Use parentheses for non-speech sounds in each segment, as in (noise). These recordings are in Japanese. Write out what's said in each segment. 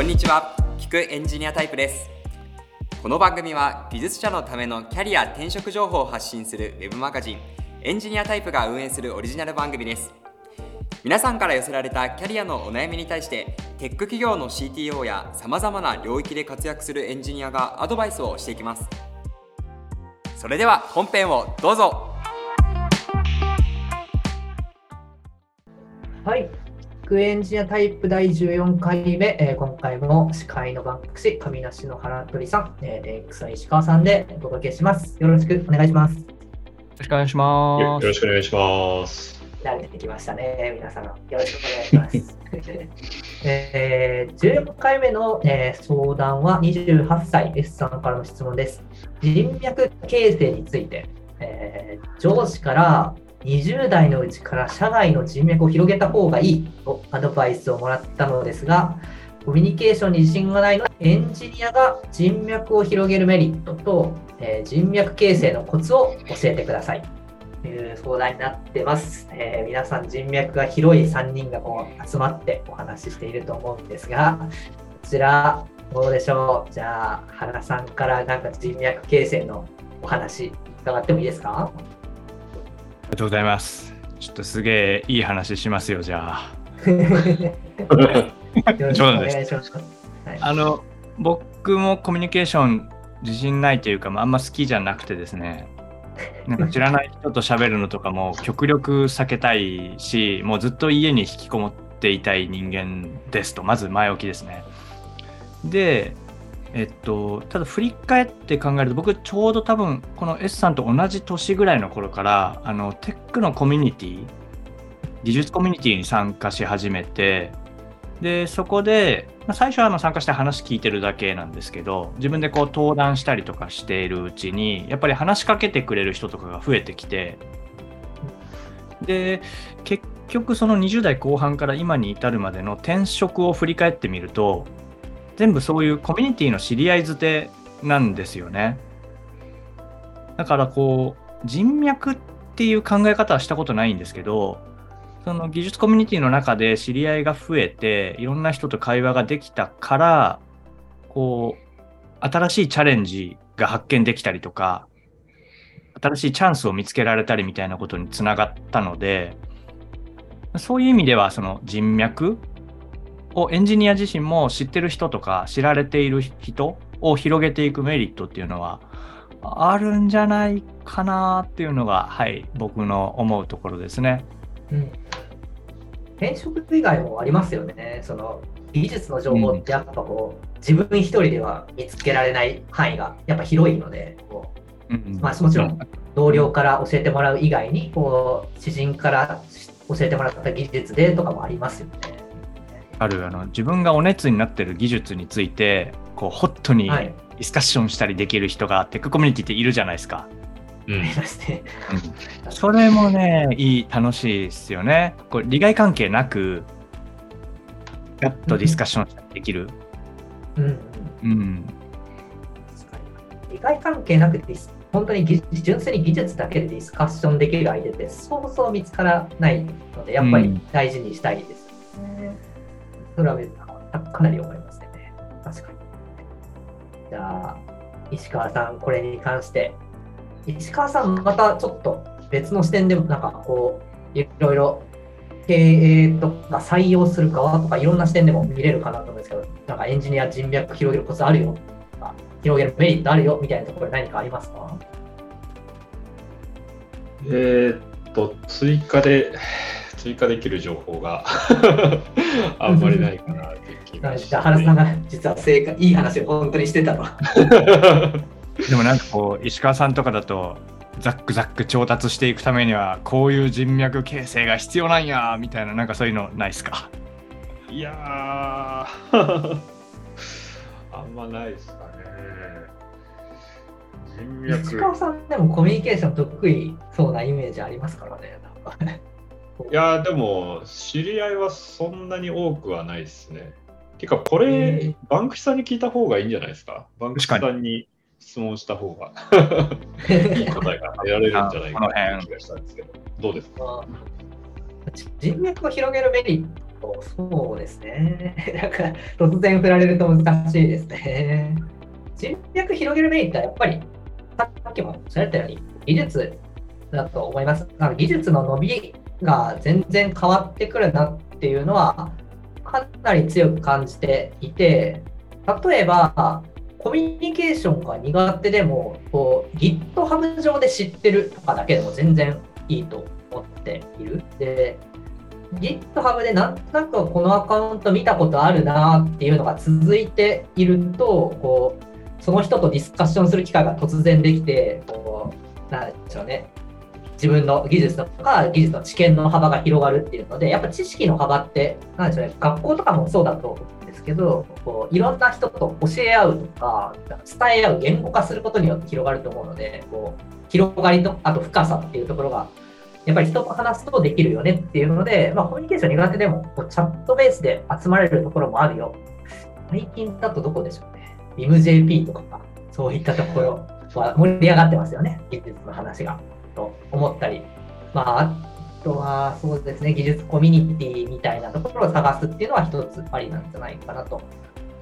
こんにちは。聞くエンジニアタイプです。この番組は技術者のためのキャリア転職情報を発信するウェブマガジンエンジニアタイプが運営するオリジナル番組です。皆さんから寄せられたキャリアのお悩みに対してテック企業の CTO やさまざまな領域で活躍するエンジニアがアドバイスをしていきます。それでは本編をどうぞ。はい。クエンジニアタイプ第14回目、えー今回も司会のバンクシ、上梨の原鳥さん、えー、XI 石川さんでお届けします。よろしくお願いします。よろしくお願いしよます。よろしくお願いします。慣れてきましたね、皆さん。よろしくお願いします。(laughs) えー、14回目の、えー相談は28歳 S さんからの質問です。人脈形成について、えー上司から20代のうちから社外の人脈を広げた方がいいとアドバイスをもらったのですが、コミュニケーションに自信がないのでエンジニアが人脈を広げるメリットと、えー人脈形成のコツを教えてください。という相談になってます。えー皆さん人脈が広い3人がこう集まってお話ししていると思うんですが、こちらどうでしょう？じゃあ原さんからなんか人脈形成のお話伺ってもいいですか？りがとうございます。ちょっとすげえいい話しますよ、じゃあ。(laughs) よろしくお願いします。はいあの、僕もコミュニケーション自信ないというか、まああんま好きじゃなくてですね、なんか知らない人と喋るのとかも極力避けたいし、もうずっと家に引きこもっていたい人間ですと、まず前置きですね。で、えっと、ただ振り返って考えると僕ちょうど多分この S さんと同じ年ぐらいの頃からあのテックのコミュニティ技術コミュニティに参加し始めてでそこで、まあ、最初はあの参加して話聞いてるだけなんですけど自分でこう登壇したりとかしているうちにやっぱり話しかけてくれる人とかが増えてきてで結局その20代後半から今に至るまでの転職を振り返ってみると全部そういうコミュニティの知り合いづてなんですよね。だからこう人脈っていう考え方はしたことないんですけどその技術コミュニティの中で知り合いが増えていろんな人と会話ができたからこう新しいチャレンジが発見できたりとか新しいチャンスを見つけられたりみたいなことにつながったのでそういう意味ではその人脈をエンジニア自身も知ってる人とか知られている人を広げていくメリットっていうのはあるんじゃないかなっていうのが、はい、僕の思うところですね。うん転職以外もありますよね。その技術の情報ってやっぱこう、自分一人では見つけられない範囲がやっぱ広いので、こうんまあもちろんう同僚から教えてもらう以外に、こう知人から教えてもらった技術でとかもありますよね。あるあの自分がお熱になってる技術についてこうホットにデはい、ィスカッションしたりできる人がテックコミュニティっているじゃないですか。うんありますね。それもね、いい、楽しいですよね。これ利害関係なく、ガッとディスカッションできる。うん利害関係なくて、本当に技純粋に技術だけでディスカッションできる相手ってそうそう見つからないので、やっぱり大事にしたいですよね。それはかなり思いますね。確かに。じゃあ、石川さん、これに関して。石川さん、またちょっと別の視点でも、なんかこう、いろいろ経営とか採用する側とかいろんな視点でも見れるかなと思うんですけど、なんかエンジニア人脈広げるコツあるよとか、広げるメリットあるよみたいなところ何かありますか？えーっと、追加で、追加できる情報が (laughs) あんまりないかなって気がし原さんが実は正解いい話を本当にしてたと。(laughs) でもなんかこう、石川さんとかだと、ザックザック調達していくためには、こういう人脈形成が必要なんや、みたいな、なんかそういうのないですか？いやー、あんまないですかね。人石脈。川さんでもコミュニケーション得意そうなイメージありますからね。なんかいやー、でも、知り合いはそんなに多くはないですね。てか、こへれー、バンクシさんに聞いた方がいいんじゃないですか？バンクシさんに質問した方が (laughs) いい答えが得られるんじゃないかなっていう気がしたんですけど、(laughs) どうですか？まあ人脈を広げるメリッそうですね。(laughs) なんか突然振られると難しいですね。人脈広げるメリットはやっぱり、さっきもおっしゃったように、技術だと思います。なんか技術の伸びが全然変わってくるなっていうのは、かなり強く感じていて、例えば、コミュニケーションが苦手でも、こう GitHub 上で知ってるとかだけでも全然いいと思っている。で、GitHub でなんとなくこのアカウント見たことあるなっていうのが続いていると、こうその人とディスカッションする機会が突然できて、こうなんでしょうね、自分の技術とか技術の知見の幅が広がるっていうので、やっぱ知識の幅って、なんでしょうね、学校とかもそうだと思うんですけど、こういろんな人と教え合うとか、伝え合う、言語化することによって広がると思うので、こう広がりと、あと深さっていうところがやっぱり人と話すとできるよねっていうので、まあ、コミュニケーション苦手でもこうチャットベースで集まれるところもあるよ。最近だとどこでしょうね。BIMJP とか、そういったところは盛り上がってますよね。技術の話が。と思ったり。まあ、あとはそうですね、技術コミュニティみたいなところを探すっていうのは一つありなんじゃないかなと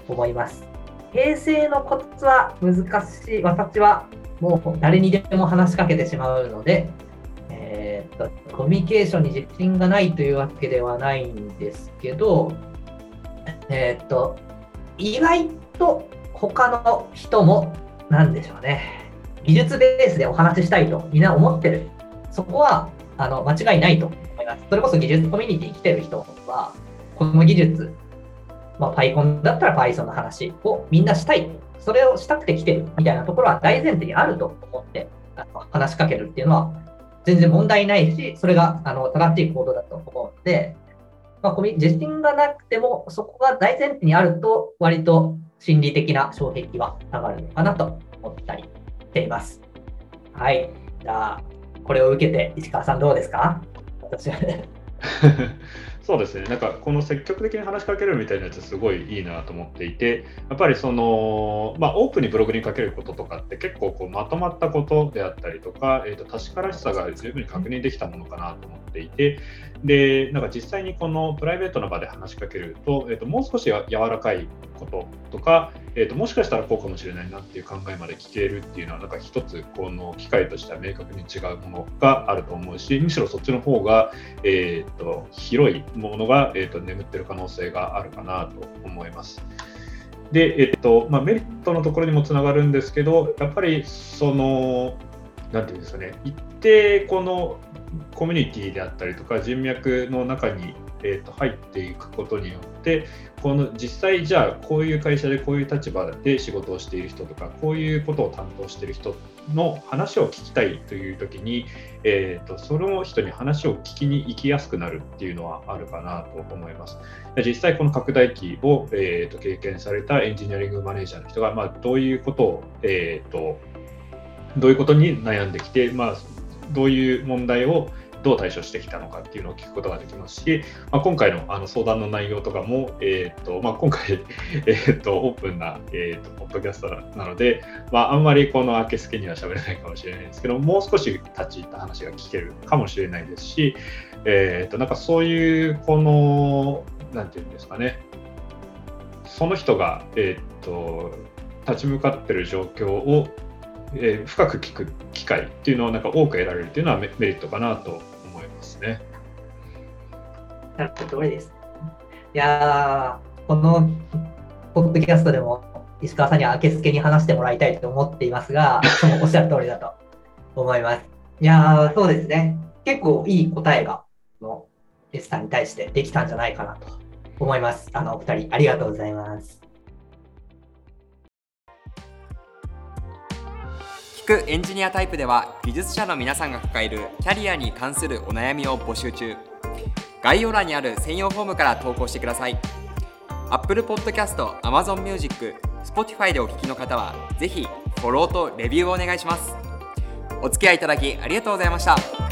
思います。平成のコツは難しい。私はもう誰にでも話しかけてしまうので、えー、っとコミュニケーションに自信がないというわけではないんですけど、えー、っと意外と他の人も何でしょうね技術ベースでお話ししたいとみんな思ってる。そこはあの間違いないと思います。それこそ技術コミュニティ来てる人はこの技術、まあ、PyCon だったら Python の話をみんなしたい。それをしたくて来てる。みたいなところは大前提にあると思って話しかけるっていうのは全然問題ないし、それがあの正しい行動だと思うので、まあ、自信がなくても、そこが大前提にあると、割と心理的な障壁は下がるのかなと思ったりています。はい。じゃあ、これを受けて、石川さんどうですか？私はね。(laughs) そうですね、なんかこの積極的に話しかけるみたいなやつ、すごいいいなと思っていて、やっぱりその、まあ、オープンにブログにかけることとかって、結構こうまとまったことであったりとか、えー、と確からしさが十分に確認できたものかなと思っていて、でなんか実際にこのプライベートな場で話しかけると,、えー、ともう少し柔らかいこととか、えー、ともしかしたらこうかもしれないなっていう考えまで聞けるっていうのはなんか一つこの機会としては明確に違うものがあると思うしむしろそっちの方が、えー、と広いものが、えー、と眠ってる可能性があるかなと思います。で、えっとまあ、メリットのところにもつながるんですけどやっぱりそのなんていうんですかね一定このコミュニティであったりとか人脈の中に、えー、と入っていくことによってこの実際じゃあこういう会社でこういう立場で仕事をしている人とかこういうことを担当している人の話を聞きたいという時に、えーと、その人に話を聞きに行きやすくなるっていうのはあるかなと思います。実際この拡大期を、えーと、経験されたエンジニアリングマネージャーの人が、まあ、どういうことを、えーとどういうことに悩んできて、まあ、どういう問題をどう対処してきたのかっていうのを聞くことができますし、まあ、今回のあの相談の内容とかも、えーとまあ、今回、(laughs) えーと、オープンな、えーと、ポッドキャストなので、まあ、あんまりこの明けすけには喋れないかもしれないですけど、もう少し立ち入った話が聞けるかもしれないですし、えーと、なんかそういう、この、なんていうんですかね、その人が、えー、と立ち向かってる状況をえー、深く聞く機会っていうのをなんか多く得られるっていうのはメリットかなと思いますね。なるほどです。いやこのポッドキャストでも石川さんには明けすけに話してもらいたいと思っていますが、おっしゃる通りだと思います。いやそうですね。結構いい答えが、の S さんに対してできたんじゃないかなと思います。あの、お二人ありがとうございます。くエンジニアタイプでは技術者の皆さんが抱えるキャリアに関するお悩みを募集中。概要欄にある専用フォームから投稿してください。Apple Podcast、Amazon Music、Spotify でお聞きの方はぜひフォローとレビューをお願いします。お付き合いいただきありがとうございました。